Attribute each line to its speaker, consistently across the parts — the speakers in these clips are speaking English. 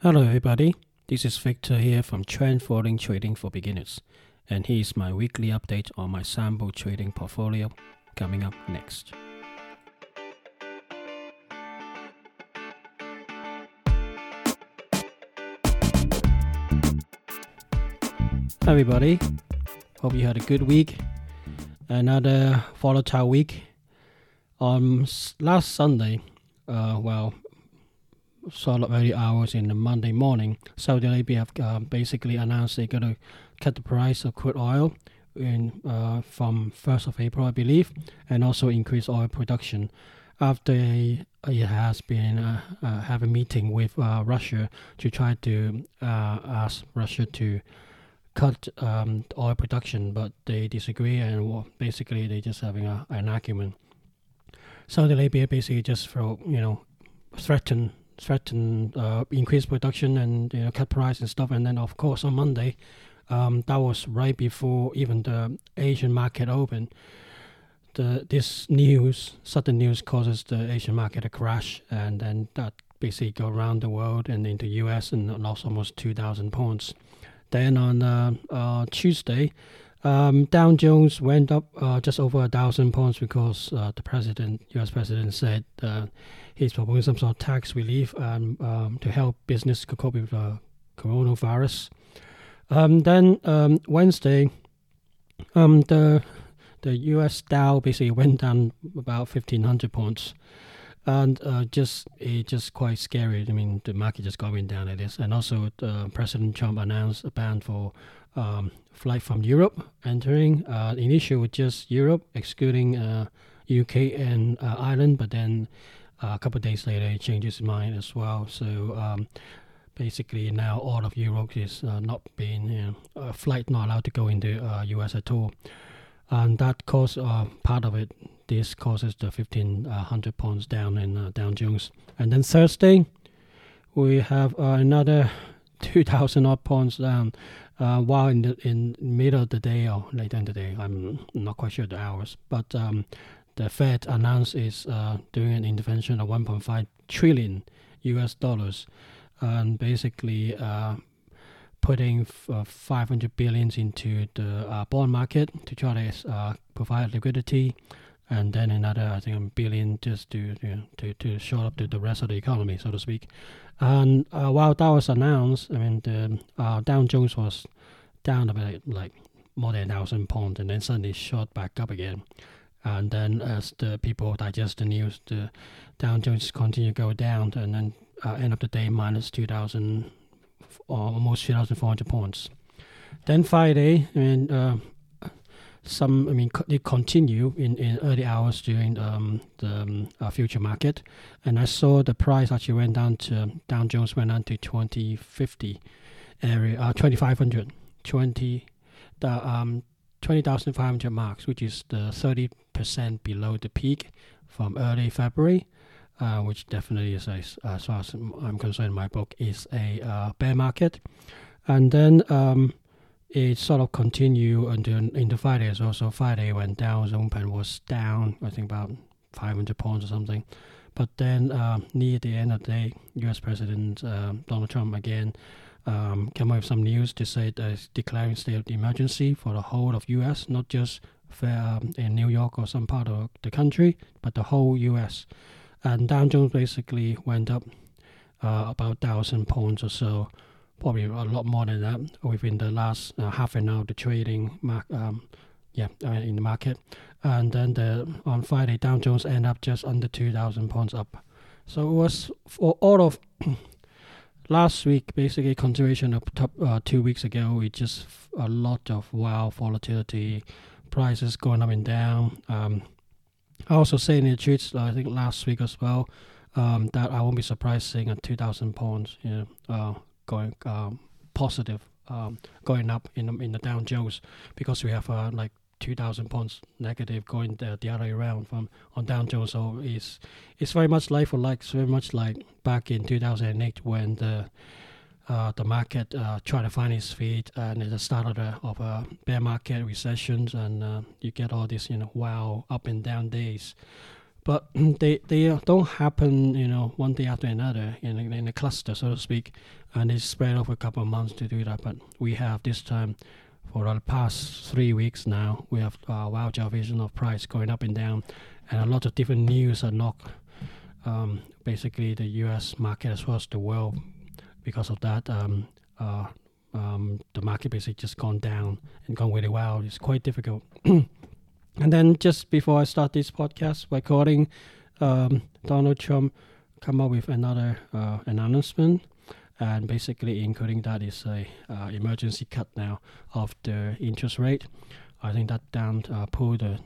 Speaker 1: Hello, everybody. This is Victor here from Trend Following Trading for Beginners, and here's my weekly update on my sample trading portfolio coming up next. Hi, everybody. Hope you had a good week. Another volatile week. On last Sunday, uh, well, sort early hours in the Monday morning, Saudi Arabia have uh, basically announced they're going to cut the price of crude oil in uh, from 1st of April, I believe, and also increase oil production after it has been uh, uh, have a meeting with uh, Russia to try to uh, ask Russia to cut um, oil production, but they disagree and well, basically they're just having a, an argument. Saudi Arabia basically just for you know threaten threaten uh, increase production and you know, cut price and stuff. And then of course on Monday, um, that was right before even the Asian market opened. The this news, sudden news, causes the Asian market to crash, and then that basically go around the world and into U.S. and lost almost two thousand points. Then on uh, uh, Tuesday, um, Dow Jones went up uh, just over a thousand points because uh, the president, U.S. president, said uh, he's proposing some sort of tax relief um, um, to help business cope with the coronavirus. Um, then um, Wednesday, um, the the U.S. Dow basically went down about fifteen hundred points, and uh, just it just quite scary. I mean, the market just going down like this, and also uh, President Trump announced a ban for um, flight from Europe entering. Uh, initially, just Europe, excluding UK uh, and uh, Ireland, but then uh, a couple of days later, he changed his mind as well. So um, basically, now all of Europe is uh, not being you know, a flight not allowed to go into uh, US at all, and that caused uh, part of it. This causes the 1500 points down in uh, Dow Jones, and then Thursday we have uh, another 2000 odd points down. Uh, while in the in middle of the day or later in the day, I'm not quite sure the hours, but um, the Fed announced is uh, doing an intervention of 1.5 trillion US dollars, and basically uh, putting f- uh, 500 billions into the uh, bond market to try to uh, provide liquidity, and then another I think a billion just to you know, to to show up to the rest of the economy, so to speak. And uh, while that was announced, I mean the Dow Jones was down about like more than a thousand points, and then suddenly shot back up again. And then as the people digest the news, the Dow Jones continue to go down, and then uh, end of the day minus 2,000, almost 2,400 points. Then Friday, I mean, uh, some, I mean, it continue in, in early hours during um, the um, uh, future market, and I saw the price actually went down to Dow Jones went down to 2050 area, uh, 2,500, 20, the um, 20,500 marks, which is the 30% below the peak from early February, uh, which definitely is, a, as far as I'm concerned, my book is a uh, bear market. And then um, it sort of continued until into Friday as. So Friday when Dow's open was down, I think about 500 points or something. But then uh, near the end of the day, U.S. President uh, Donald Trump again um, came up with some news to say that it's declaring state of emergency for the whole of U.S., not just for, um, in New York or some part of the country, but the whole U.S. And Dow Jones basically went up uh, about thousand points or so, probably a lot more than that within the last uh, half an hour the trading mark, um, yeah, uh, in the market. And then the on Friday, Dow Jones ended up just under two thousand points up. So it was for all of last week, basically continuation of top, uh, two weeks ago, we just a lot of wild volatility, prices going up and down. Um, I also say in the tweets, I think last week as well, um, that I won't be surprised seeing a 2,000 pounds, you know, uh, going um, positive, um, going up in in the Dow Jones because we have uh, like 2,000 points negative going the, the other way around from Dow Jones. So it's it's very much like for like, it's very much like back in 2008 when the uh, the market uh, tried to find its feet and at the start of, the, of a bear market recessions and uh, you get all these you know wow up and down days. but they they don't happen, you know, one day after another in a, in a cluster, so to speak, and it's spread over a couple of months to do that. But we have this time for the past three weeks now, we have uh, wild vision of price going up and down, and a lot of different news are um, basically the U.S. market as well as the world. Because of that, um, uh, um, the market basically just gone down and gone really well. It's quite difficult. and then just before I start this podcast recording, um, Donald Trump come up with another uh, announcement, and basically including that is a uh, emergency cut now of the interest rate. I think that down uh, pulled the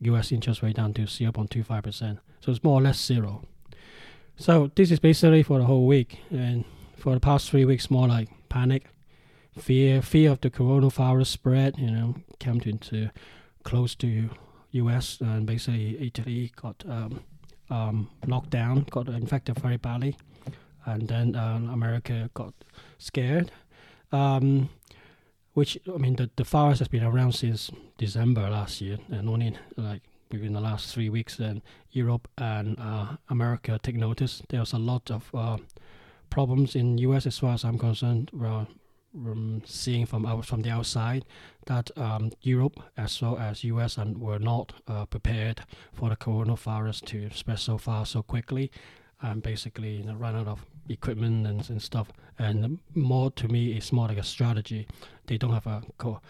Speaker 1: U.S. Um, interest rate down to 0.25 percent, so it's more or less zero. So this is basically for the whole week, and for the past three weeks, more like panic, fear, fear of the coronavirus spread. You know, came into close to U.S. and basically Italy got um, um, locked down, got infected very badly, and then um, America got scared. Um, which I mean, the the virus has been around since December last year, and only like within the last three weeks, then Europe and uh, America take notice. There's a lot of uh, problems in U.S. as far as I'm concerned. Um, seeing from out from the outside that um, Europe as well as U.S. and were not uh, prepared for the coronavirus to spread so far so quickly, and basically you know, run out of equipment and, and stuff. And more to me, it's more like a strategy. They don't have a co-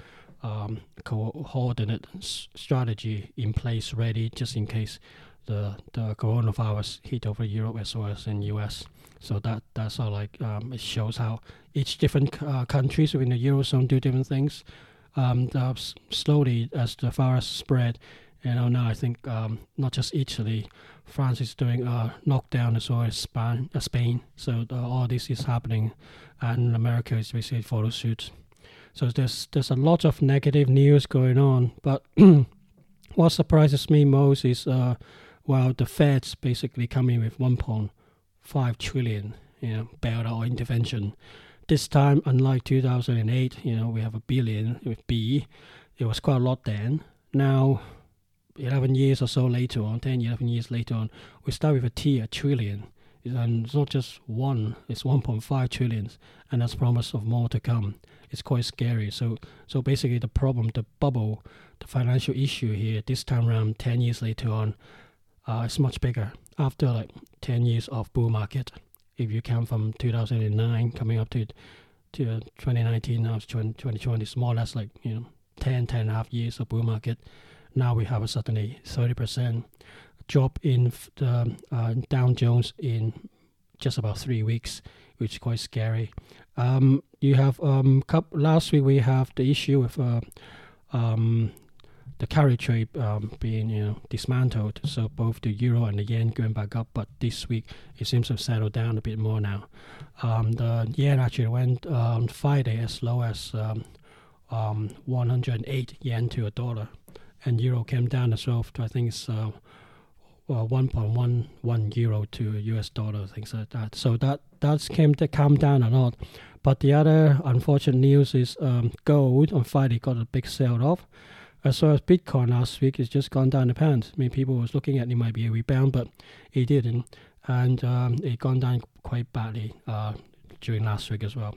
Speaker 1: um, coordinate strategy in place ready just in case the the coronavirus hit over Europe as well as in U.S. So that that's all like um, it shows how each different uh, countries within the eurozone do different things. Um, slowly as the virus spread, you know now I think um, not just Italy, France is doing a lockdown as well as Spain. Uh, Spain. So uh, all this is happening, and America is basically follow suit. So there's there's a lot of negative news going on, but what surprises me most is uh, well the Fed's basically coming with 1.5 trillion, you know, bailout intervention. This time, unlike 2008, you know, we have a billion with B. It was quite a lot then. Now, 11 years or so later on, 10, 11 years later on, we start with a T, a trillion. And it's not just one, it's 1.5 trillions, and that's promise of more to come. It's quite scary. So, so basically, the problem, the bubble, the financial issue here, this time around, 10 years later on, uh, much bigger. After like 10 years of bull market, if you count from 2009 coming up to to 2019 now 2020, it's more or less like you know 10, 10 and a half years of bull market now we have a suddenly 30% drop in the uh, Dow Jones in just about three weeks, which is quite scary. Um, you have um, last week we have the issue with uh, um, the carry trade um, being you know dismantled. So both the euro and the yen going back up, but this week it seems to have settled down a bit more now. Um, the yen actually went um, Friday as low as um, um, 108 yen to a dollar and euro came down as well. To, I think it's uh, well, 1.11 euro to US dollar, things like that. So that that's came to come down a lot. But the other unfortunate news is um, gold on Friday got a big sell off. As well as Bitcoin last week, it's just gone down the pants. I mean, people was looking at it might be a rebound, but it didn't, and um, it gone down quite badly uh, during last week as well.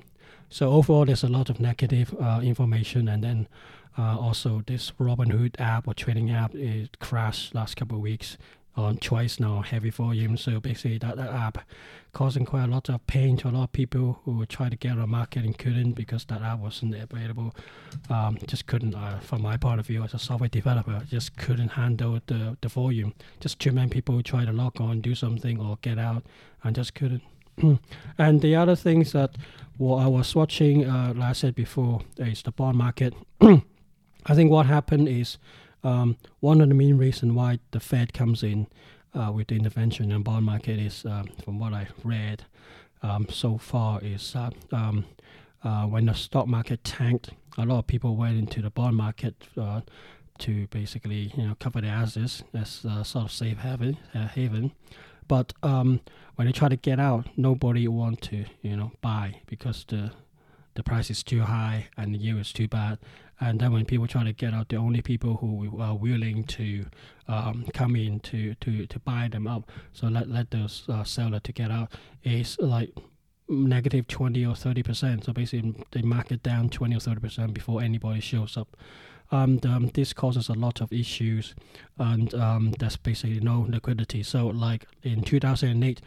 Speaker 1: So overall, there's a lot of negative uh, information, and then uh, also, this Robinhood app or trading app is crashed last couple of weeks on twice now, heavy volume. So basically, that, that app causing quite a lot of pain to a lot of people who try to get on the market and couldn't because that app wasn't available. Um, just couldn't, uh, from my point of view as a software developer, just couldn't handle the, the volume. Just too many people try to log on, do something, or get out, and just couldn't. and the other things that well, I was watching, uh, like I said before, is the bond market. I think what happened is um, one of the main reasons why the Fed comes in uh, with the intervention in bond market is, um, from what I've read um, so far, is that um, uh, when the stock market tanked, a lot of people went into the bond market uh, to basically you know cover their assets as a sort of safe haven. Uh, haven. But um, when they try to get out, nobody want to you know buy because the the price is too high and the yield is too bad. And then when people try to get out, the only people who are willing to um, come in to, to, to buy them up, so let let those uh, seller to get out is like negative 20 or 30 percent. So basically, they mark it down 20 or 30 percent before anybody shows up. And um, this causes a lot of issues, and um, there's basically no liquidity. So, like in 2008,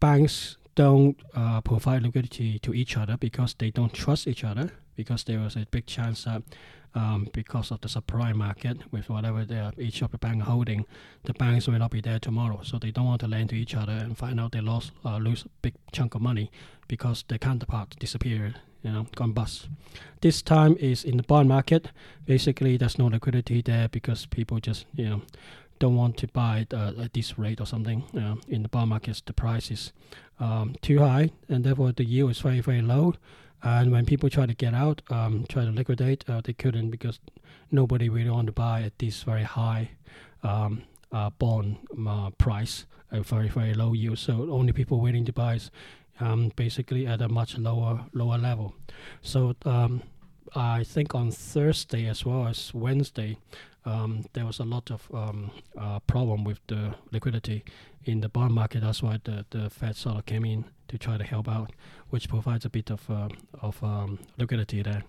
Speaker 1: banks don't uh, provide liquidity to each other because they don't trust each other because there was a big chance that um, because of the subprime market with whatever they are, each of the bank holding, the banks will not be there tomorrow. So they don't want to lend to each other and find out they lost uh, lose a big chunk of money because the counterpart disappeared, you know, gone bust. This time is in the bond market. Basically, there's no liquidity there because people just you know don't want to buy uh, at this rate or something. Uh, in the bond markets, the price is um, too high, and therefore the yield is very very low. And when people try to get out, um, try to liquidate, uh, they couldn't because nobody really wanted to buy at this very high um, uh, bond uh, price, a very very low yield. So only people willing to buy is um, basically at a much lower lower level. So um, I think on Thursday as well as Wednesday, um, there was a lot of um, uh, problem with the liquidity in the bond market. That's why the, the Fed sort of came in to try to help out, which provides a bit of uh, of um, liquidity there.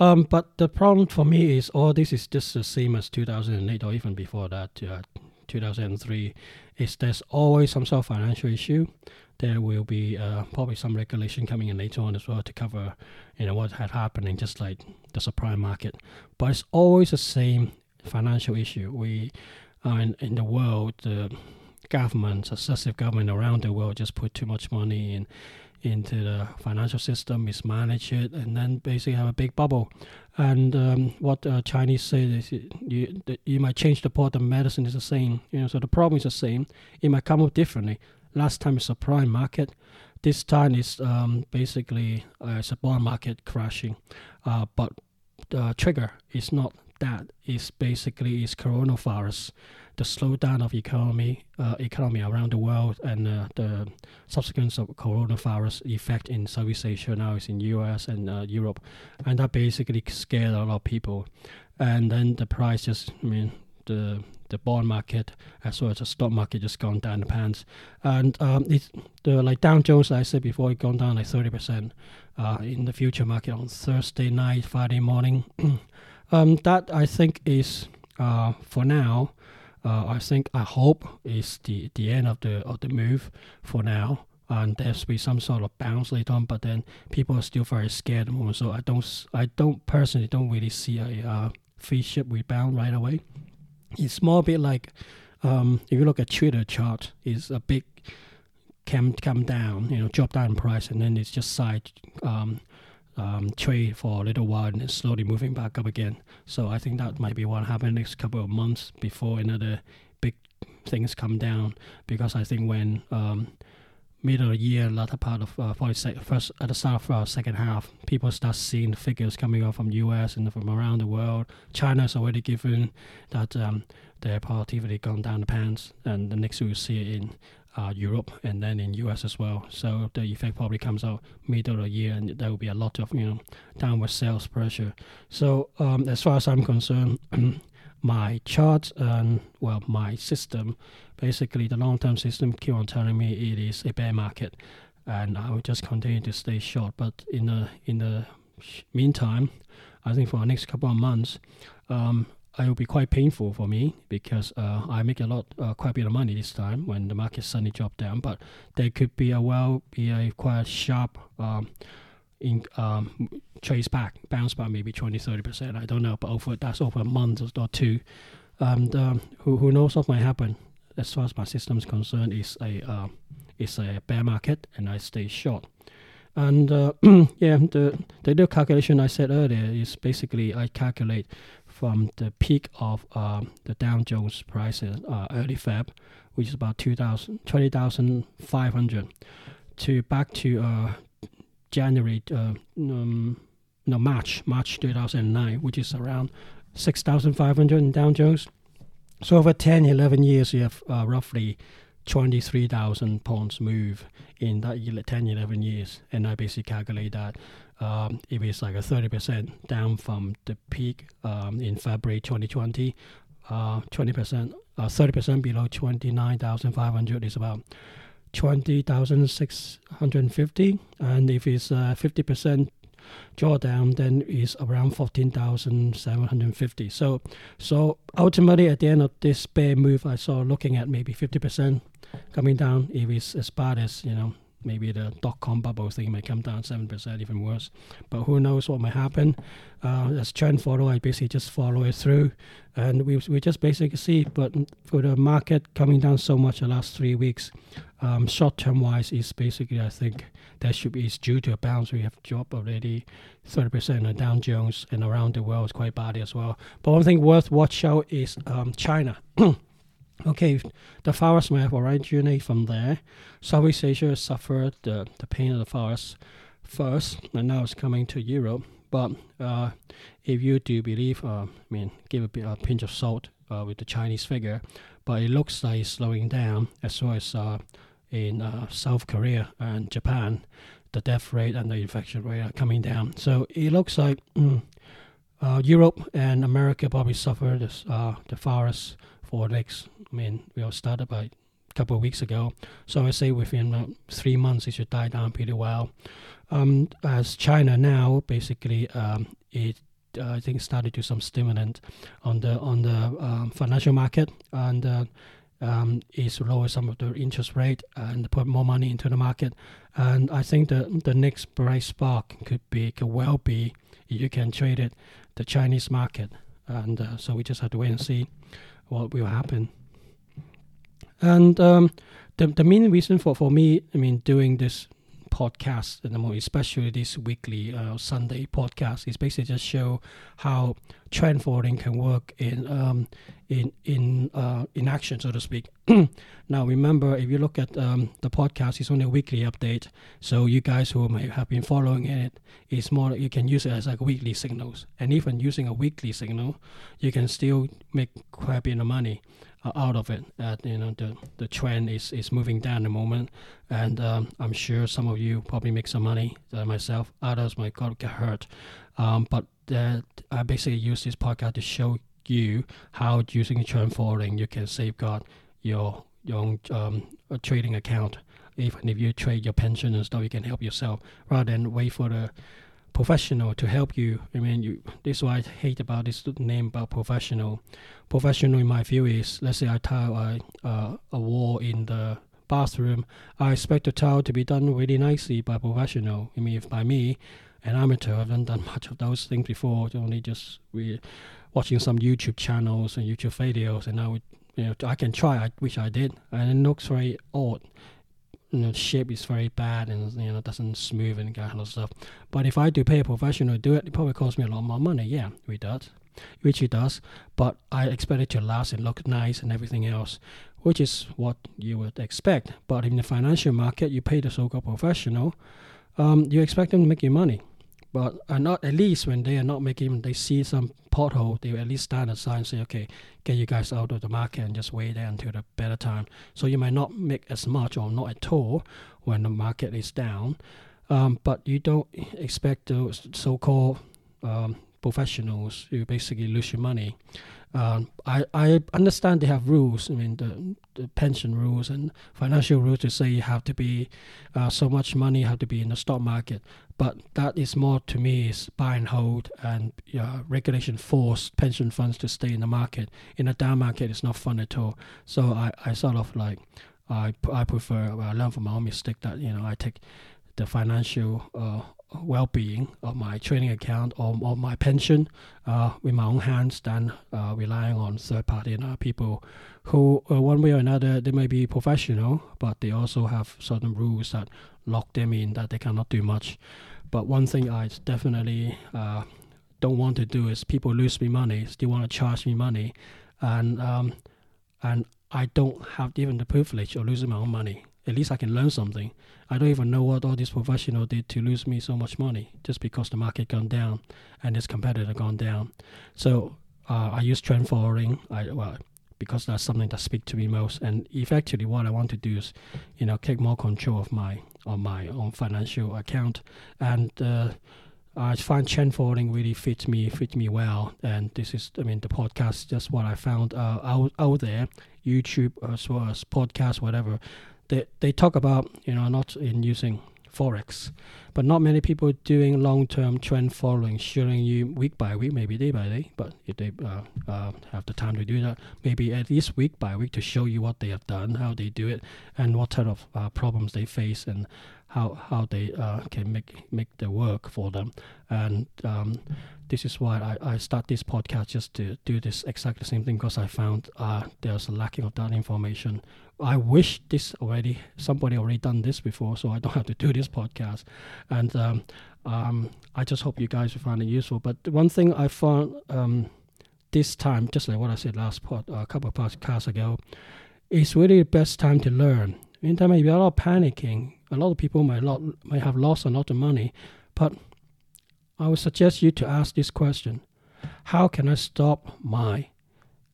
Speaker 1: Um, but the problem for me is all this is just the same as 2008 or even before that, uh, 2003. Is there's always some sort of financial issue there will be uh, probably some regulation coming in later on as well to cover you know what had happening just like the subprime market but it's always the same financial issue we are in, in the world the government successive government around the world just put too much money in into the financial system, mismanage it, and then basically have a big bubble. And um, what the Chinese say is you, you might change the pot, the medicine is the same. You know, so the problem is the same. It might come up differently. Last time it's a prime market. This time is um, basically uh, it's a bond market crashing. Uh, but the trigger is not that. It's basically it's coronavirus, the slowdown of economy uh, economy around the world, and uh, the subsequent of coronavirus effect in Southeast Asia now is in US and uh, Europe, and that basically scared a lot of people. And then the price just, I mean, the the bond market as well as the stock market just gone down the pants. And um, it's the like Dow Jones, I said before, it gone down like thirty percent uh, in the future market on Thursday night, Friday morning. um, that I think is uh, for now. Uh, I think I hope is the, the end of the of the move for now and there's be some sort of bounce later on. But then people are still very scared so I don't I don't personally don't really see a uh, V-shape rebound right away it's more a bit like um, if you look at Twitter chart, it's a big come come down, you know, drop down price, and then it's just side um, um, trade for a little while and it's slowly moving back up again. So I think that might be what happen next couple of months before another big things come down. Because I think when um, middle of the year, latter part of uh, first at the start of uh, second half, people start seeing the figures coming out from the US and from around the world. China's already given that um, their productivity gone down the pants, and the next we'll see it in uh, Europe and then in US as well. So the effect probably comes out middle of the year, and there will be a lot of you know downward sales pressure. So um, as far as I'm concerned. my chart and well my system basically the long-term system keep on telling me it is a bear market and I will just continue to stay short but in the in the meantime I think for the next couple of months um, it will be quite painful for me because uh, I make a lot, uh, quite a bit of money this time when the market suddenly dropped down. But there could be a well, be a quite sharp um, in um, trace back, bounce back maybe 20, 30%. I don't know, but over that's over a month or two. And um, who, who knows what might happen. As far as my system is concerned, is a uh, it's a bear market, and I stay short. And uh, yeah, the the little calculation I said earlier is basically I calculate from the peak of uh, the Dow Jones prices uh, early Feb, which is about 20,500, to back to uh, January, uh, um, no March, March 2009, which is around 6,500 in Dow Jones. So over 10, 11 years, you have uh, roughly 23,000 pounds move in that 10, 11 years. And I basically calculate that um, if it's like a 30% down from the peak um, in February 2020, uh, 20%, uh, 30% below 29,500 is about 20,650. And if it's uh, 50% drawdown, then is around 14,750. So, so ultimately, at the end of this bear move, I saw looking at maybe 50% coming down. If it's as bad as you know, maybe the dot com bubble thing may come down seven percent, even worse. But who knows what might happen? Uh, as trend follow, I basically just follow it through, and we we just basically see. But for the market coming down so much the last three weeks, um, short term wise, is basically I think that should be due to a bounce. We have dropped already thirty percent on Dow Jones, and around the world is quite bad as well. But one thing worth watch out is um, China. Okay, the forest map originate from there. Southeast Asia suffered the, the pain of the forest first, and now it's coming to Europe. But uh, if you do believe, uh, I mean, give a, a pinch of salt uh, with the Chinese figure, but it looks like it's slowing down as well as uh, in uh, South Korea and Japan, the death rate and the infection rate are coming down. So it looks like mm, uh, Europe and America probably suffered this, the forest for next mean, we all started by a couple of weeks ago. So I say within three months, it should die down pretty well. Um, as China now, basically, um, it uh, I think started to some stimulant on the on the um, financial market and uh, um, is lower some of the interest rate and put more money into the market. And I think the the next bright spark could be could well be you can trade it the Chinese market. And uh, so we just have to wait and see what will happen. And um, the the main reason for, for me, I mean, doing this podcast and more especially this weekly uh, Sunday podcast is basically just show how trend following can work in um, in in uh, in action, so to speak. now, remember, if you look at um, the podcast, it's only a weekly update. So you guys who may have been following it, it's more you can use it as like weekly signals, and even using a weekly signal, you can still make quite a bit of money out of it. Uh, you know, the the trend is, is moving down at the moment, and um, I'm sure some of you probably make some money. Uh, myself, others might get hurt. Um, but I basically use this podcast to show you how using trend following you can safeguard your your um, trading account. Even if you trade your pension and stuff, you can help yourself rather than wait for the professional to help you. I mean, you, this is what I hate about this name about professional. Professional, in my view, is let's say I tile a, uh, a wall in the bathroom. I expect the tile to be done really nicely by professional. I mean, if by me, an amateur, I haven't done much of those things before. Only just we watching some YouTube channels and YouTube videos, and I would, you know I can try. I wish I did, and it looks very odd you know, shape is very bad and you know doesn't smooth and kind of stuff. But if I do pay a professional to do it, it probably costs me a lot more money. Yeah, it does, which it does. But I expect it to last and look nice and everything else, which is what you would expect. But in the financial market, you pay the so-called professional, um, you expect them to make you money. But uh, not at least when they are not making, they see some pothole, they will at least stand aside and say, okay, get you guys out of the market and just wait there until the better time. So you might not make as much or not at all when the market is down, um, but you don't expect those so-called um, professionals you basically lose your money. Um, I, I understand they have rules. I mean, the, the pension rules and financial rules to say you have to be uh, so much money you have to be in the stock market. But that is more to me is buy and hold and uh, regulation force pension funds to stay in the market. In a down market, it's not fun at all. So I, I sort of like I, I prefer I learn from my own mistake that you know I take the financial uh, well-being of my trading account or, or my pension uh, with my own hands than uh, relying on third-party uh, people who, uh, one way or another, they may be professional, but they also have certain rules that lock them in that they cannot do much. But one thing I definitely uh, don't want to do is people lose me money, still want to charge me money, and um, and I don't have even the privilege of losing my own money at least I can learn something. I don't even know what all these professionals did to lose me so much money just because the market gone down and this competitor gone down. So uh, I use trend following. I well because that's something that speaks to me most. And effectively, what I want to do is, you know, take more control of my on my own financial account. And uh, I find trend following really fits me fit me well. And this is, I mean, the podcast just what I found uh, out out there, YouTube as well as podcast, whatever. They they talk about you know not in using forex. But not many people doing long-term trend following, showing you week by week, maybe day by day. But if they uh, uh, have the time to do that, maybe at least week by week to show you what they have done, how they do it, and what type of uh, problems they face, and how how they uh, can make make the work for them. And um, this is why I, I start this podcast just to do this exactly same thing because I found uh, there's a lacking of that information I wish this already somebody already done this before, so I don't have to do this podcast. And um, um, I just hope you guys will find it useful. But one thing I found um, this time, just like what I said last pod, a couple of podcasts ago, it's really the best time to learn. In there may be a lot of panicking. A lot of people might lot might have lost a lot of money, but I would suggest you to ask this question: How can I stop my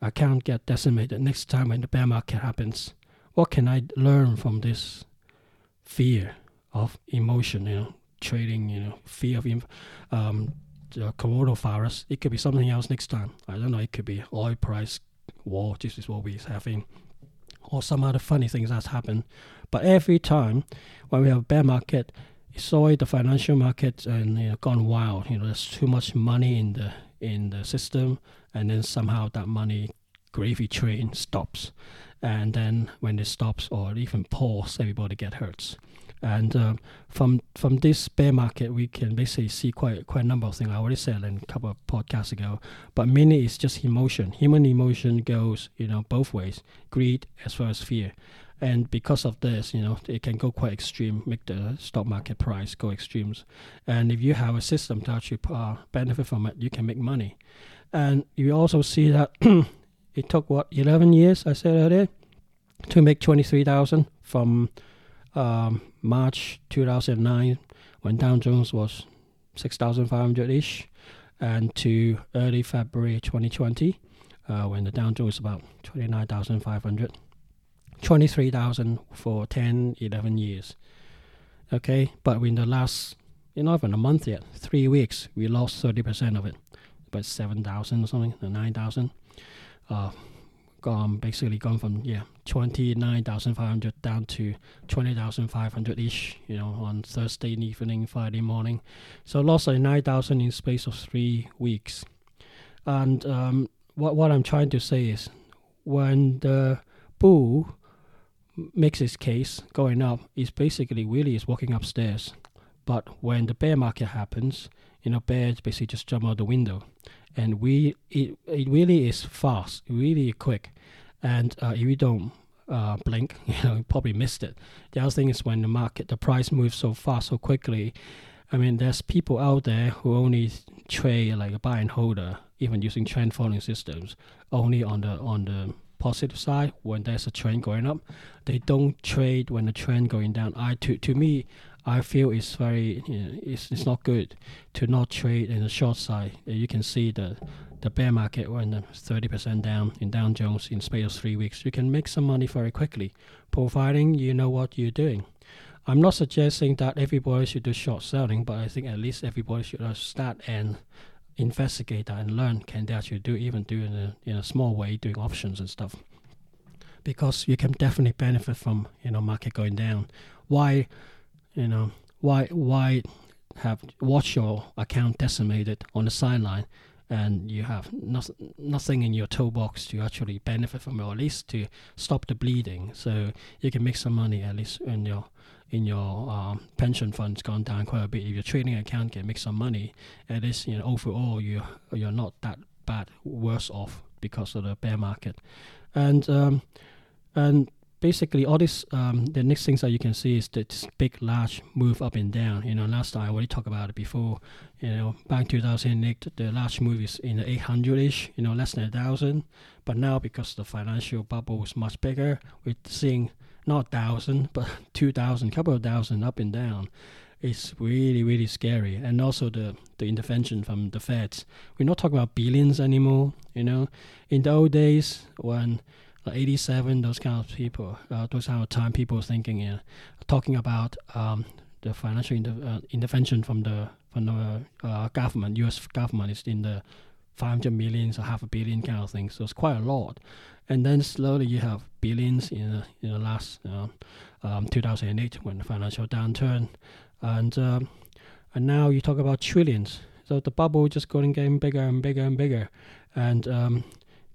Speaker 1: account get decimated next time when the bear market happens? what can I learn from this fear of emotion, you know, trading, you know, fear of um, the coronavirus. It could be something else next time. I don't know. It could be oil price war. This is what we're having, or some other funny things that's happened. But every time when we have a bear market, it's always the financial market and you know, gone wild. You know, there's too much money in the in the system, and then somehow that money gravy train stops and then when it stops or even pause, everybody get hurt. And uh, from from this bear market, we can basically see quite quite a number of things. I already said in a couple of podcasts ago, but mainly it's just emotion. Human emotion goes, you know, both ways: greed as well as fear. And because of this, you know, it can go quite extreme, make the stock market price go extremes. And if you have a system to actually uh, benefit from it, you can make money. And you also see that it took what 11 years I said earlier to make 23,000 from um, March 2009 when Dow Jones was 6,500 ish and to early February 2020 uh, when the Dow Jones was about 29,500 23,000 for 10 11 years. Okay but in the last you know even a month yet three weeks we lost 30% of it. About 7,000 or something 9,000 uh, gone basically gone from yeah 29,500 down to 20,500 ish you know on Thursday evening Friday morning. So lost like 9,000 in space of 3 weeks. And um, what what I'm trying to say is when the bull makes its case going up is basically really is walking upstairs but when the bear market happens you know bears basically just jump out the window and we it, it really is fast, really quick, and uh, if you don't uh, blink, you know, you probably missed it. The other thing is when the market, the price moves so fast, so quickly. I mean, there's people out there who only trade like a buy and holder, even using trend following systems, only on the on the positive side when there's a trend going up. They don't trade when the trend going down. I to to me, I feel it's very you know, it's, it's not good to not trade in the short side. You can see the the bear market went 30% down in Dow Jones in space of three weeks. You can make some money very quickly, providing you know what you're doing. I'm not suggesting that everybody should do short selling, but I think at least everybody should uh, start and investigate that and learn can they actually do even do in a, in a small way doing options and stuff. Because you can definitely benefit from you know market going down. Why you know, why why have watch your account decimated on the sideline and you have nothing nothing in your toolbox to actually benefit from or at least to stop the bleeding. So you can make some money at least in your in your um, pension funds gone down quite a bit. If your trading account can make some money at least you know overall you you're not that bad worse off because of the bear market. And um, and basically all this um, the next things that you can see is this big large move up and down. You know last time i already talked about it before. You know back 2008 the large move is in the 800ish you know less than a thousand. But now because the financial bubble is much bigger we're seeing not thousand but 2000 couple of thousand up and down it's really really scary. And also the the intervention from the Feds. We're not talking about billions anymore. You know, in the old days when like 87, those kind of people, uh, those kind of time people thinking, know, talking about um, the financial inter- uh, intervention from the from the uh, government, U.S. government is in the 500 millions or half a billion kind of thing. So it's quite a lot. And then slowly you have billions in the, in the last uh, um, 2008 when the financial downturn, and um, and now you talk about trillions. So the bubble just going getting bigger and bigger and bigger, and um,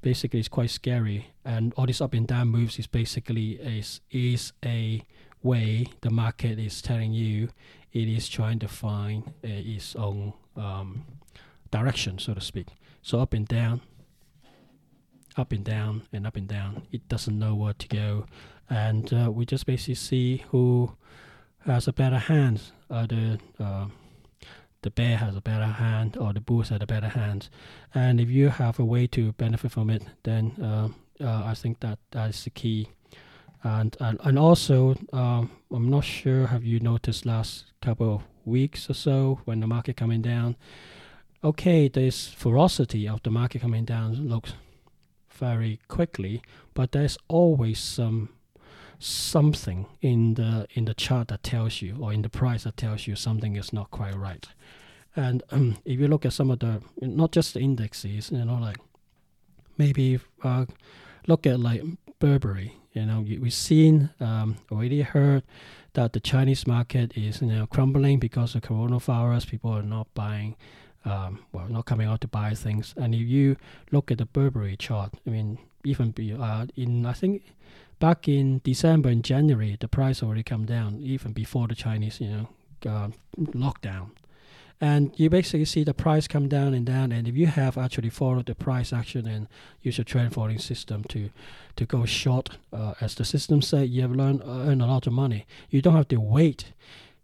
Speaker 1: basically it's quite scary. And all these up and down moves is basically is is a way the market is telling you it is trying to find uh, its own um, direction, so to speak. So up and down, up and down, and up and down. It doesn't know where to go, and uh, we just basically see who has a better hand. Uh, the uh, the bear has a better hand, or the bull has a better hand. And if you have a way to benefit from it, then uh, uh, I think that that is the key. And and, and also, um, I'm not sure. Have you noticed last couple of weeks or so when the market coming down? Okay, this ferocity of the market coming down looks very quickly, but there's always some something in the in the chart that tells you or in the price that tells you something is not quite right. And um, if you look at some of the not just the indexes, you know, like maybe uh, look at like Burberry. You know, we've seen um, already heard that the Chinese market is you crumbling because of coronavirus. People are not buying. Um, well, not coming out to buy things. And if you look at the Burberry chart, I mean, even be, uh, in I think back in December and January, the price already come down even before the Chinese, you know, uh, lockdown. And you basically see the price come down and down. And if you have actually followed the price action and use your trend following system to to go short, uh, as the system said, you have learned uh, earned a lot of money. You don't have to wait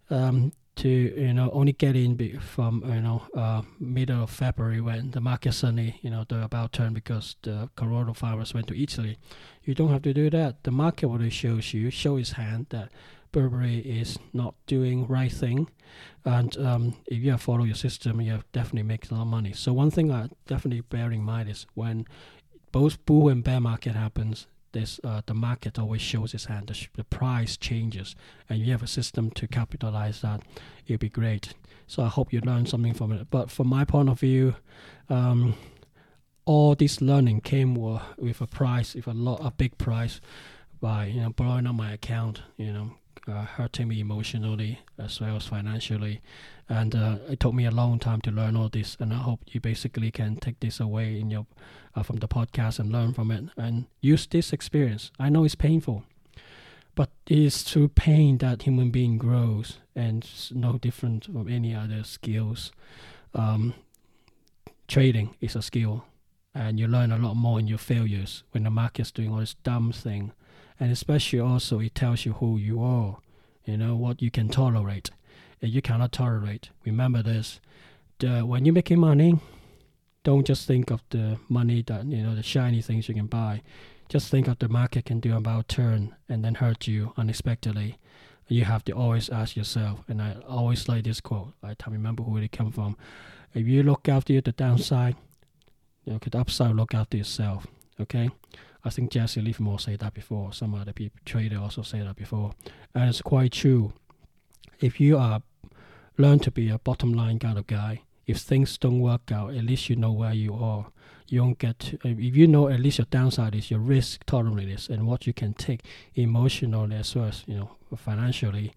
Speaker 1: um, to you know only get in from you know uh, middle of February when the market suddenly you know the about turn because the coronavirus went to Italy. You don't have to do that. The market already shows you show its hand that Burberry is not doing right thing, and um, if you follow your system, you definitely make a lot of money. So one thing I definitely bear in mind is when both bull and bear market happens, this uh, the market always shows its hand. The, sh- the price changes, and you have a system to capitalize that. It'd be great. So I hope you learn something from it. But from my point of view, um, all this learning came with a price, with a lot, a big price, by you know blowing up my account. You know, uh, hurting me emotionally as well as financially. And uh, it took me a long time to learn all this. And I hope you basically can take this away in your uh, from the podcast and learn from it and use this experience. I know it's painful, but it is through pain that human being grows, and no different from any other skills. Um, trading is a skill, and you learn a lot more in your failures when the market's doing all this dumb thing and especially also it tells you who you are, you know, what you can tolerate and you cannot tolerate. Remember this, the, when you're making money, don't just think of the money that, you know, the shiny things you can buy. Just think of the market can do about turn and then hurt you unexpectedly. You have to always ask yourself, and I always like this quote, I can't remember who it came from. If you look after the downside, you know, the upside look after yourself. Okay? I think Jesse Livermore said that before. Some other people trader also said that before, and it's quite true. If you are learn to be a bottom line kind of guy, if things don't work out, at least you know where you are. You don't get to, if you know at least your downside is your risk tolerance and what you can take emotionally as well as you know financially,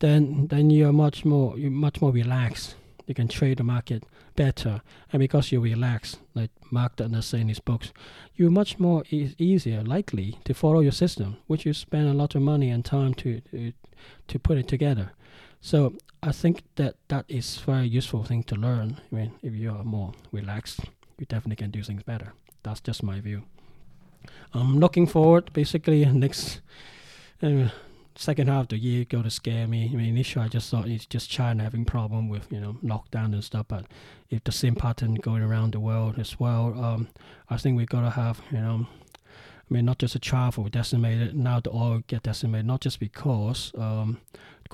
Speaker 1: then then you are much more you're much more relaxed you can trade the market better. And because you relax, like Mark Douglas says in his books, you're much more e- easier, likely to follow your system, which you spend a lot of money and time to, to, to put it together. So I think that that is very useful thing to learn. I mean, if you are more relaxed, you definitely can do things better. That's just my view. I'm looking forward, basically, next. Uh, second half of the year going to scare me. I mean, initially I just thought it's just China having problem with you know lockdown and stuff, but if the same pattern going around the world as well, um, I think we've got to have you know. I mean, not just the travel decimated. Now the oil get decimated, not just because um,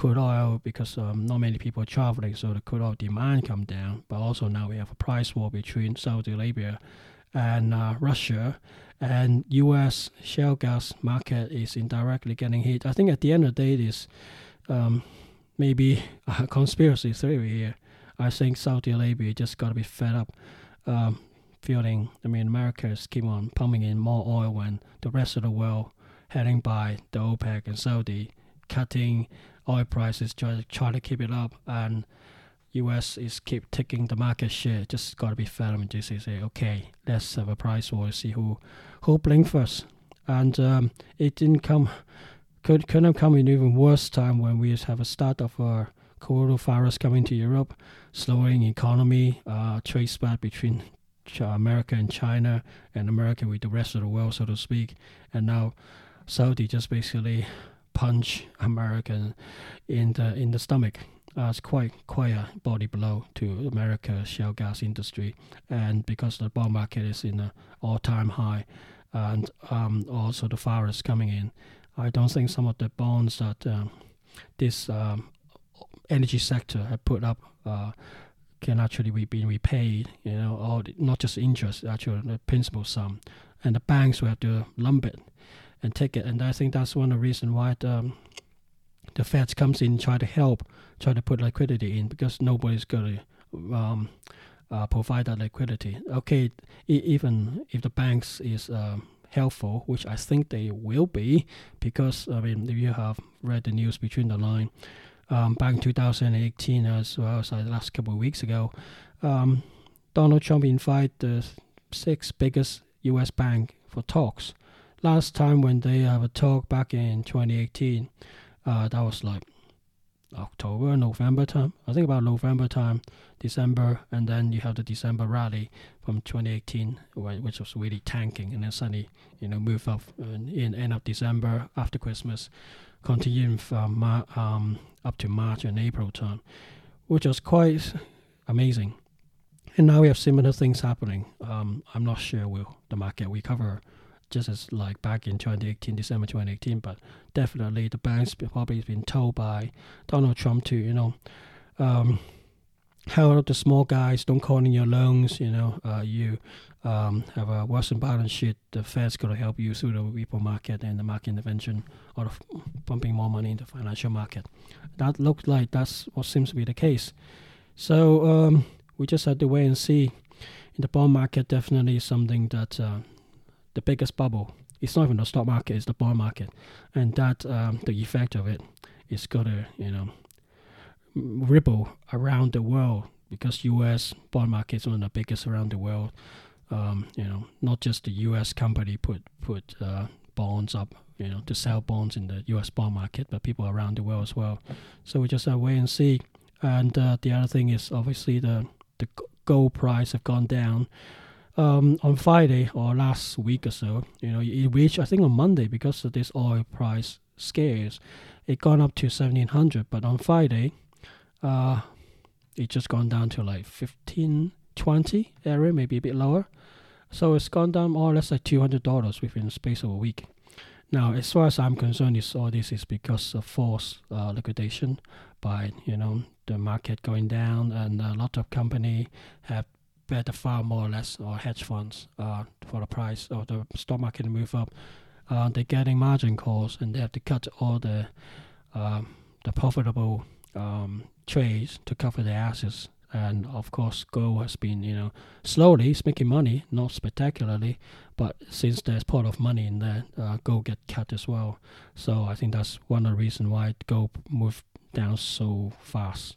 Speaker 1: oil because um, not many people are traveling, so the crude oil demand come down. But also now we have a price war between Saudi Arabia and uh, Russia, and U.S. shale gas market is indirectly getting hit. I think at the end of the day, this um, maybe a conspiracy theory here. I think Saudi Arabia just got to be fed up. Um, feeling, I mean, America is keep on pumping in more oil when the rest of the world heading by the OPEC and Saudi cutting oil prices, try try to keep it up, and U.S. is keep taking the market share. Just got to be fair and just say, okay, let's have a price war, see who who blink first. And um, it didn't come, could could have come in even worse time when we have a start of a coronavirus coming to Europe, slowing economy, uh, trade spread between America and China, and America with the rest of the world, so to speak. And now Saudi just basically punch American in the in the stomach. Uh, it's quite quite a body blow to America shale gas industry, and because the bond market is in an all-time high, and um, also the virus coming in, I don't think some of the bonds that um, this um, energy sector have put up uh, can actually be being repaid. You know, or not just interest, actually the principal sum, and the banks will have to lump it and take it. And I think that's one of the reasons why the, the Fed comes in try to help, try to put liquidity in because nobody's going to um, uh, provide that liquidity. Okay, e- even if the banks is uh, helpful, which I think they will be, because I mean, you have read the news between the line, um, back in 2018 as well as the last couple of weeks ago, um, Donald Trump invited the six biggest U.S. bank for talks last time when they have a talk back in 2018, uh, that was like October, November time. I think about November time, December, and then you have the December rally from 2018, which was really tanking, and then suddenly you know move up in end of December after Christmas, continuing from Mar- um, up to March and April time, which was quite amazing. And now we have similar things happening. Um, I'm not sure will the market recover just as like back in 2018, December 2018. But definitely the banks probably been told by Donald Trump to, you know, um, help the small guys, don't call in your loans, you know, uh, you um, have a worsened balance sheet, the Fed's going to help you through the repo market and the market intervention or pumping more money into financial market. That looks like that's what seems to be the case. So um, we just have to wait and see. In the bond market, definitely something that uh, the biggest bubble. It's not even the stock market; it's the bond market, and that um, the effect of it is gonna you know ripple around the world because U.S. bond market is one of the biggest around the world. Um, you know, not just the U.S. company put put uh, bonds up, you know, to sell bonds in the U.S. bond market, but people around the world as well. So we just have to wait and see. And uh, the other thing is obviously the the gold price have gone down um, on Friday or last week or so, you know, it reached I think on Monday because of this oil price scares, it gone up to seventeen hundred. But on Friday, uh, it just gone down to like 15, 20 area, maybe a bit lower. So it's gone down more or less like two hundred dollars within the space of a week. Now, as far as I'm concerned, is all this is because of forced uh, liquidation by you know the market going down, and a lot of company have better far more or less or hedge funds uh, for the price of the stock market move up. Uh, they're getting margin calls and they have to cut all the uh, the profitable um, trades to cover their assets. And of course, gold has been, you know, slowly it's making money, not spectacularly, but since there's pot of money in there, uh, gold get cut as well. So I think that's one of the reasons why gold moved down so fast.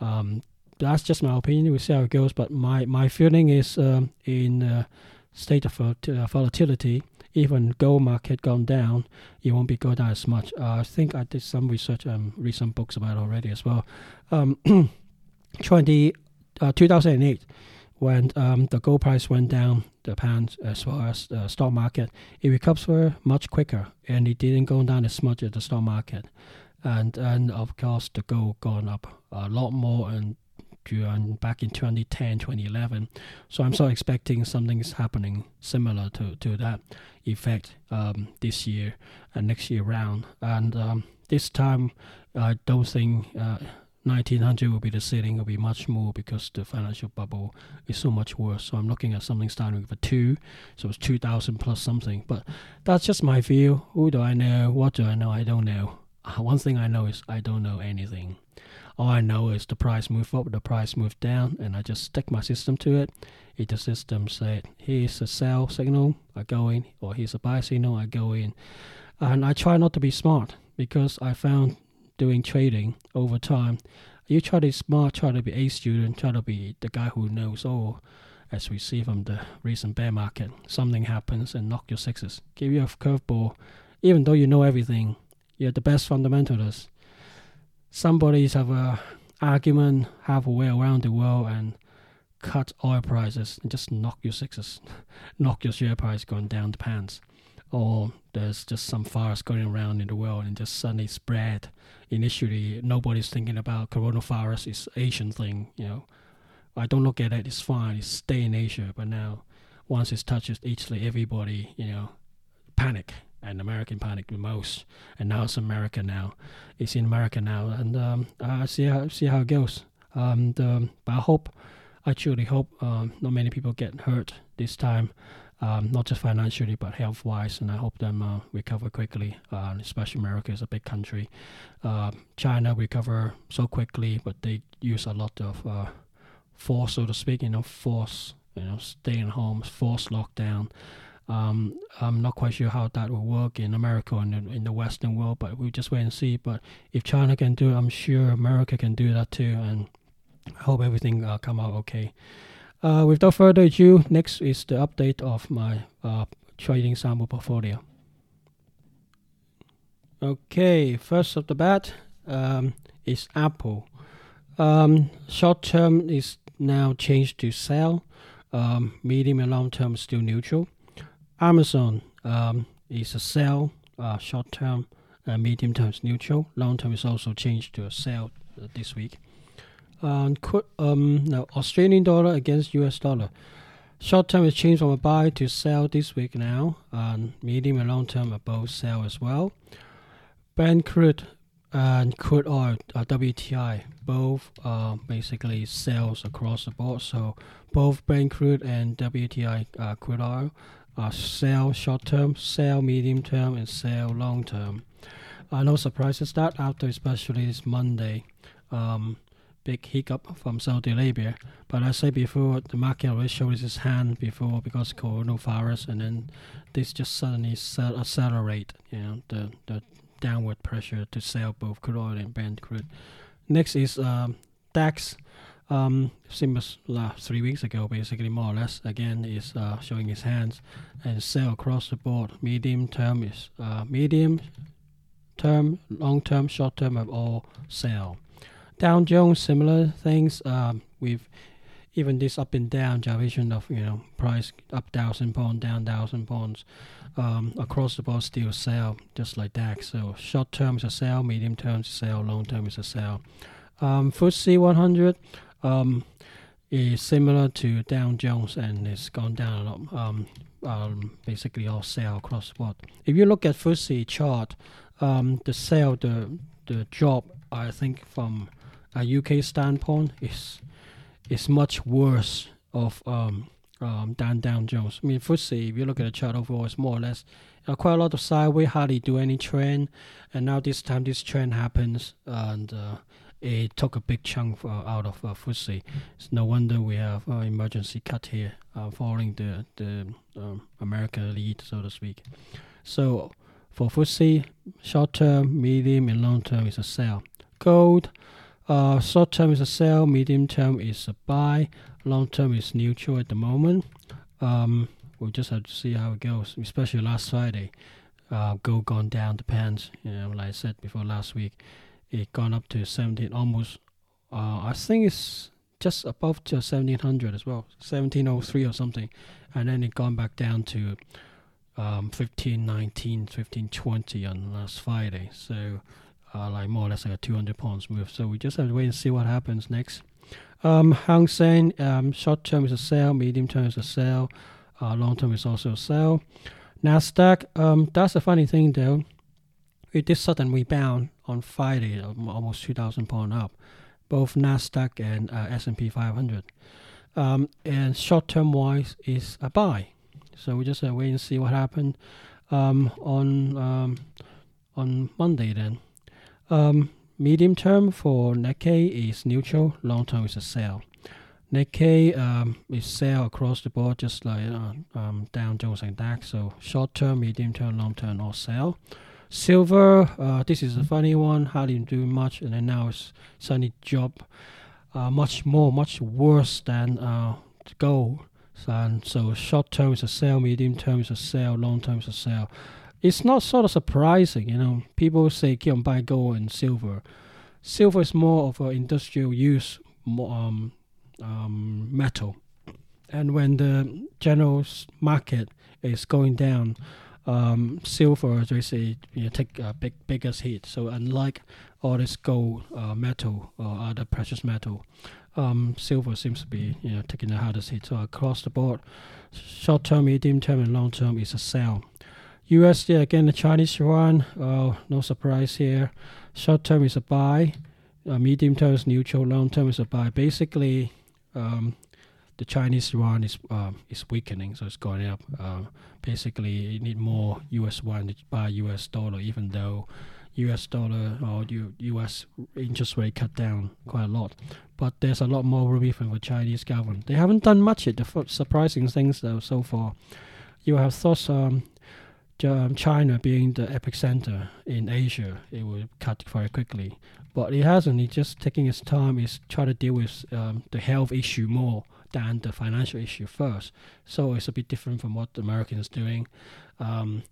Speaker 1: Um, that's just my opinion. We'll see how it goes. But my, my feeling is um, in uh, state of uh, volatility, even gold market gone down, it won't be go down as much. Uh, I think I did some research and read some books about it already as well. Um, 20, uh, 2008, when um, the gold price went down, the pound as well as the stock market, it recovered much quicker and it didn't go down as much as the stock market. And, and of course, the gold gone up a lot more and back in 2010, 2011. So I'm sort of expecting something is happening similar to, to that effect um, this year and next year round. And um, this time, I don't think uh, 1900 will be the ceiling. Will be much more because the financial bubble is so much worse. So I'm looking at something starting with a two, so it's 2000 plus something. But that's just my view. Who do I know? What do I know? I don't know. Uh, one thing I know is I don't know anything. All I know is the price moved up, the price moved down, and I just stick my system to it. If the system said here's a sell signal, I go in, or here's a buy signal, I go in. And I try not to be smart because I found doing trading over time, you try to be smart, try to be a student, try to be the guy who knows all. As we see from the recent bear market, something happens and knock your sixes, give you a curveball. Even though you know everything, you're the best fundamentalist. Somebody's have a argument halfway around the world and cut oil prices and just knock your sixes, knock your share price going down the pants or there's just some virus going around in the world and just suddenly spread. Initially, nobody's thinking about coronavirus. It's Asian thing, you know. I don't look at it. It's fine. It's stay in Asia. But now, once it touches Italy, everybody, you know, panic. And American panic the most. And now it's America now. It's in America now. And um, I see how see how it goes. Um, but I hope, I truly hope, um, not many people get hurt this time um, not just financially but health wise, and I hope them uh, recover quickly. Uh, especially America is a big country. Uh, China recover so quickly, but they use a lot of uh, force, so to speak. You know, force. You know, staying home, force lockdown. Um, I'm not quite sure how that will work in America and in, the Western world, but we'll just wait and see. But if China can do it, I'm sure America can do that too, and I hope everything uh, come out okay. Uh, without further ado, next is the update of my uh, trading sample portfolio. Okay, first of the bat um, is Apple. Um, short term is now changed to sell. Um, medium and long term still neutral. Amazon um, is a sell. Uh, short term, uh, medium term is neutral. Long term is also changed to a sell uh, this week. Um, um, no, Australian dollar against US dollar. Short term is changed from a buy to sell this week now, and medium and long term are both sell as well. Brent crude and crude oil, uh, WTI, both uh, basically sales across the board. So both Brent crude and WTI uh, crude oil are sell short term, sell medium term, and sell long term. Uh, no surprises that after especially this Monday. Um, big hiccup from Saudi Arabia. But I said before, the market already showed its hand before because coronavirus, and then this just suddenly accelerate, you know, the, the downward pressure to sell both crude oil and Brent crude. Next is um, DAX. Um, same as last three weeks ago, basically more or less. Again, is uh, showing his hands and sell across the board. Medium term is uh, medium term, long term, short term of all sell. Dow Jones, similar things. Um, with even this up and down gyration of you know price up thousand pound, down thousand pounds, um, across the board still sell just like that. So short term is a sell, medium term is a sell, long term is a sell. Um, FTSE 100 um, is similar to Dow Jones and it's gone down a lot. Um, um, basically all sell across the board. If you look at FTSE chart, um, the sell the the drop I think from a UK standpoint is is much worse of um, um, than Dow Jones. I mean, FTSE, if you look at the chart overall, it's more or less uh, quite a lot of sideways, hardly do any trend. And now this time this trend happens, and uh, it took a big chunk uh, out of uh, FTSE. It's no wonder we have uh, emergency cut here, uh, following the the um, America lead, so to speak. So for FTSE, short term, medium, and long term is a sell. Gold. Uh, short term is a sell, medium term is a buy, long term is neutral at the moment. Um, we'll just have to see how it goes, especially last Friday. Uh, gold gone down, depends. You know, like I said before last week, it gone up to 17, almost. Uh, I think it's just above to 1700 as well, 1703 or something, and then it gone back down to um, 1519, 1520 on last Friday. So uh, like more or less like a 200 pounds move. So we just have to wait and see what happens next. Um, Hang Seng, um, short term is a sell, medium term is a sell, uh, long term is also a sell. Nasdaq, um, that's a funny thing though. It did sudden rebound on Friday, um, almost 2,000 pound up, both Nasdaq and uh, S&P 500. Um, and short-term wise is a buy. So we just uh, wait and see what happened um, on um, on Monday then. Um, medium term for Nikkei is neutral, long term is a sell. Nikkei um, is sell across the board, just like uh, um, Jones and DAX. So short term, medium term, long term, all sell. Silver, uh, this is a funny one. Hardly doing much, and then now it's suddenly dropped uh, much more, much worse than uh, gold. And so short term is a sell, medium term is a sell, long term is a sell. It's not sort of surprising, you know. People say keep on buying gold and silver. Silver is more of an industrial use um, um, metal, and when the general market is going down, um, silver they say you know, take a big biggest hit. So unlike all this gold, uh, metal, or other precious metal, um, silver seems to be you know taking the hardest hit. So across the board, short term, medium term, and long term is a sell. USD again, the Chinese yuan. Uh, no surprise here. Short term is a buy. Uh, medium term is neutral. Long term is a buy. Basically, um, the Chinese yuan is uh, is weakening, so it's going up. Uh, basically, you need more US yuan to buy US dollar, even though US dollar or U, US interest rate cut down quite a lot. But there's a lot more room even for Chinese government. They haven't done much yet. The surprising things though so far, you have thought um, um, China being the epicenter in Asia, it will cut very quickly. But it hasn't. It's just taking its time. It's trying to deal with um, the health issue more than the financial issue first. So it's a bit different from what the Americans doing. Um,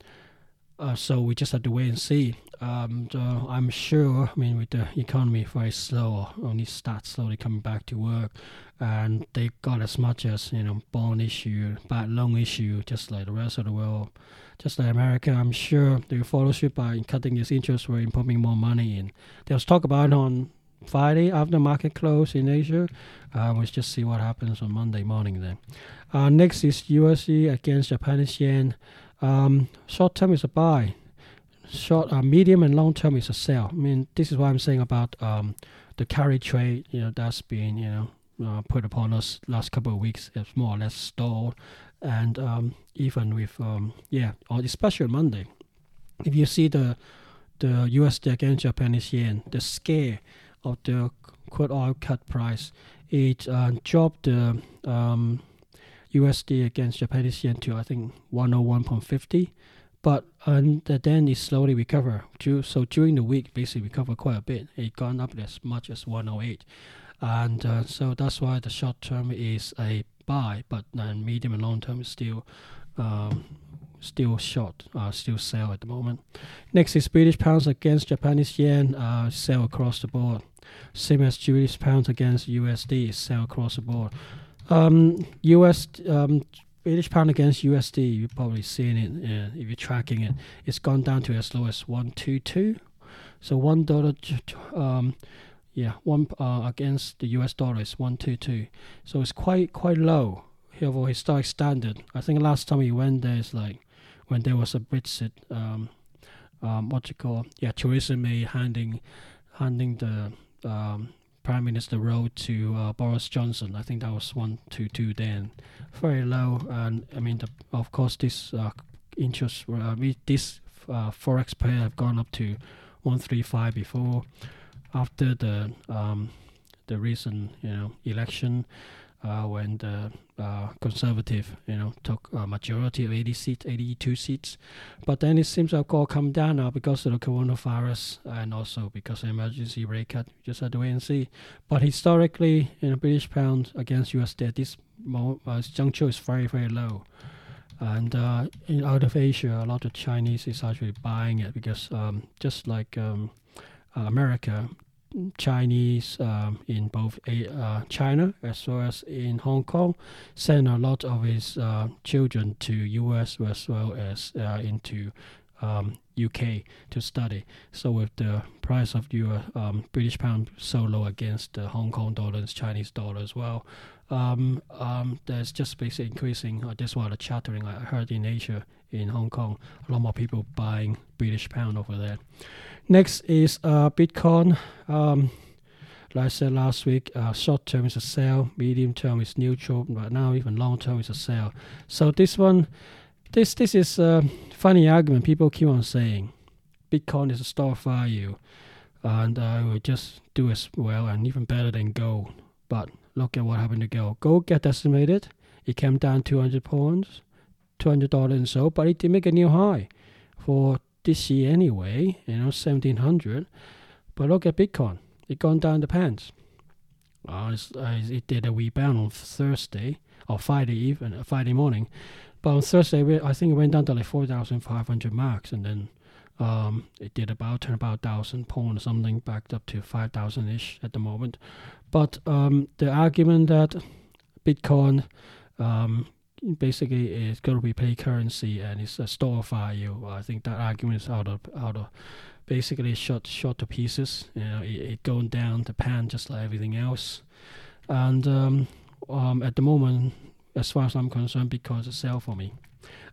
Speaker 1: uh, so we just have to wait and see. Um, so I'm sure, I mean, with the economy very slow, only start slowly coming back to work, and they got as much as you know bond issue, bad loan issue, just like the rest of the world, just like America. I'm sure they will follow suit by cutting this interest rate and pumping more money in. There was talk about on Friday after market close in Asia. Uh, we'll just see what happens on Monday morning then. Uh, next is USD against Japanese yen. Um, short term is a buy. Short, uh, medium, and long term is a sell. I mean, this is what I'm saying about um, the carry trade. You know, that's been you know uh, put upon us last couple of weeks. It's more or less stalled, and um, even with um, yeah, or especially on Monday, if you see the the USD against Japanese yen, the scare of the crude oil cut price, it uh, dropped the um, USD against Japanese yen to I think 101.50, but and then it slowly recover. So during the week, basically recover quite a bit. It gone up as much as 108, and uh, so that's why the short term is a buy, but then medium and long term is still. Um, still short, uh, still sell at the moment. Next is British pounds against Japanese yen, uh, sell across the board. Same as British pound against USD, sell across the board. Um, US um, British pound against USD, you've probably seen it uh, if you're tracking it. It's gone down to as low as one two two. So one dollar, um, yeah, one uh, against the US dollar is one two two. So it's quite quite low here for historic standard. I think last time we went there is like when there was a Brexit, um, um, what you call, yeah, Theresa May handing handing the um, prime minister role to uh, Boris Johnson. I think that was one to two then, very low. And I mean, the, of course, this uh, interest, uh, this uh, forex pair have gone up to one three five before. After the um, the recent you know election, when the uh, conservative, you know, took a majority of 80 seats, 82 seats. But then it seems like all come down now because of the coronavirus and also because of emergency rate cut. Just have to wait and see. But historically, in a British pound against US debt, this uh, juncture is very, very low. And uh, in out of Asia, a lot of Chinese is actually buying it because um, just like um, America, Chinese um, in both uh, China as well as in Hong Kong send a lot of his uh, children to US as well as uh, into um, UK to study. So with the price of your um, British pound so low against the Hong Kong dollars, Chinese dollar as well, um, um, there's just basically increasing. Uh, that's why the chattering I heard in Asia, in Hong Kong, a lot more people buying British pound over there. Next is uh, Bitcoin. Um, like I said last week, uh, short term is a sell, medium term is neutral, but now even long term is a sell. So this one, this this is a funny argument. People keep on saying, Bitcoin is a store value, and I will just do as well and even better than gold. But look at what happened to gold. Gold got decimated. It came down 200 points, 200 dollars and so, but it did make a new high for this year anyway. You know, 1700. But look at Bitcoin it gone down the pants. Uh, uh, it did a rebound on Thursday or Friday even, uh, Friday morning, but on Thursday I think it went down to like four thousand five hundred marks, and then um, it did about turn about thousand pound or something, backed up to five thousand ish at the moment. But um, the argument that Bitcoin um, basically it's going to replace currency and it's a store of value, I think that argument is out of out of basically shot shot to pieces. You know, it, it going down the pan just like everything else. And um, um, at the moment, as far as I'm concerned, because it's sell for me.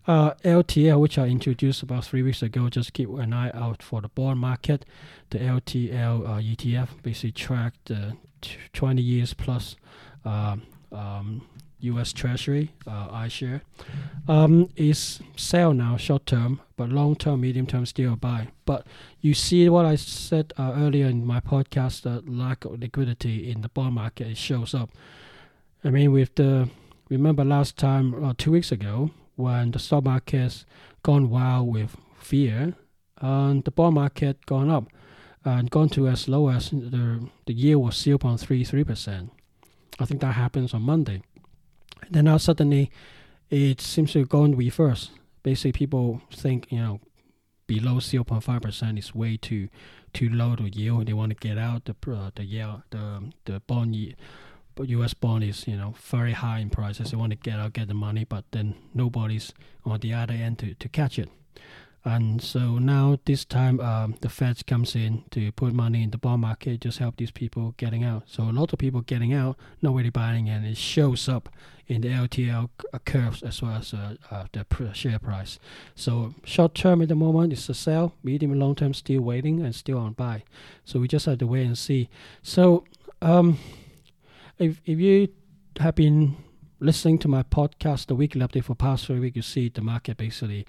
Speaker 1: Uh, LTL, which I introduced about three weeks ago, just keep an eye out for the bond market. The LTL uh, ETF basically track the 20 years plus uh, um, U.S. Treasury uh, iShare um, is sell now short term, but long term, medium term still buy. But you see what I said uh, earlier in my podcast: the lack of liquidity in the bond market it shows up. I mean, with the remember last time uh, two weeks ago when the stock market's gone wild with fear, and the bond market gone up and gone to as low as the the yield was 0.33 percent. I think that happens on Monday. Then now suddenly it seems to go in reverse. Basically, people think, you know, below 0.5% is way too too low to yield. They want to get out the uh, the yield, the the bond yield. But U.S. bond is you know very high in prices. They want to get out, get the money, but then nobody's on the other end to, to catch it. And so now this time um, the Fed comes in to put money in the bond market, just help these people getting out. So a lot of people getting out, not really buying, and it shows up in the LTL uh, curves as well as uh, uh, the share price. So short term at the moment is a sell, medium and long term still waiting and still on buy. So we just have to wait and see. So um, if if you have been listening to my podcast, the weekly update for past three weeks, you see the market basically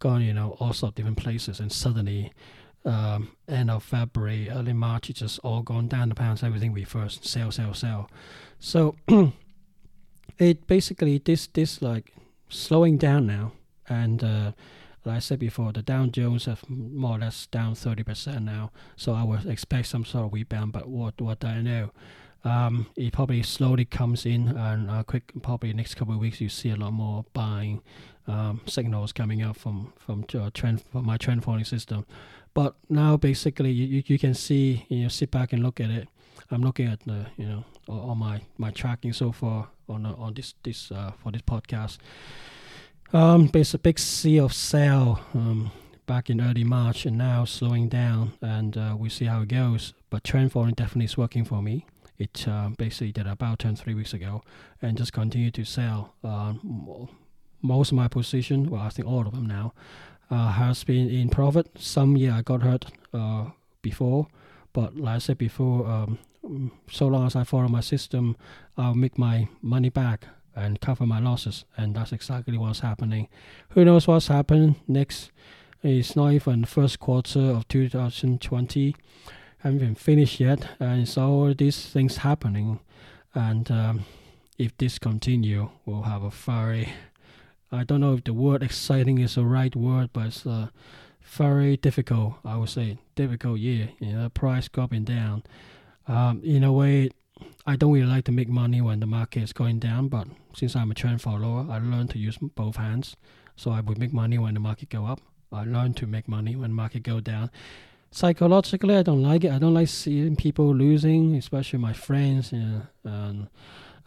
Speaker 1: gone, you know, all sorts of different places, and suddenly, um, end of February, early March, it's just all gone down the pounds. Everything we first sell, sell, sell. So it basically this this like slowing down now, and uh, like I said before, the Dow Jones have more or less down thirty percent now. So I would expect some sort of rebound, but what what I know. Um, it probably slowly comes in, and uh, quick, probably next couple of weeks you see a lot more buying um, signals coming out from from uh, trend from my trend following system. But now basically you, you can see you know sit back and look at it. I'm looking at the you know all, my my tracking so far on uh, on this this uh, for this podcast. Um, there's a big sea of sell um, back in early March and now slowing down, and uh, we see how it goes. But trend following definitely is working for me. It uh, basically did about 10 three weeks ago and just continue to sell. Uh, most of my position, well, I think all of them now, uh, has been in profit. Some year I got hurt uh, before, but like I said before, um, so long as I follow my system, I'll make my money back and cover my losses, and that's exactly what's happening. Who knows what's happening next? It's not even first quarter of 2020. Haven't been finished yet, and so these things happening. And um, if this continue, we'll have a very I don't know if the word exciting is the right word, but it's uh, very difficult. I would say difficult year. You know, price dropping down. Um, in a way, I don't really like to make money when the market is going down, but since I'm a trend follower, I learned to use both hands. So I would make money when the market go up. I learned to make money when the market go down. Psychologically, I don't like it. I don't like seeing people losing, especially my friends. And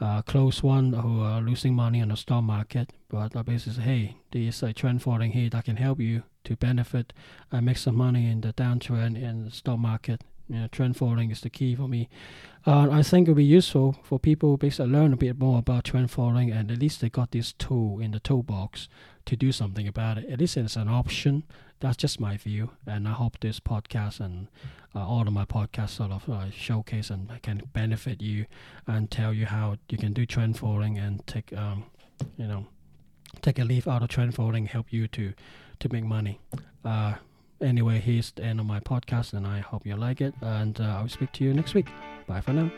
Speaker 1: uh, close one who are losing money on the stock market, but I basically say, hey, there's a trend following here that can help you to benefit and make some money in the downtrend in the stock market. You know, trend following is the key for me. Uh, I think it would be useful for people basically learn a bit more about trend following and at least they got this tool in the toolbox to do something about it. At least it's an option. That's just my view, and I hope this podcast and uh, all of my podcasts sort of uh, showcase and can benefit you and tell you how you can do trend following and take um, you know take a leaf out of trend following, help you to to make money. Uh, anyway, here's the end of my podcast, and I hope you like it. And uh, I'll speak to you next week. Bye for now.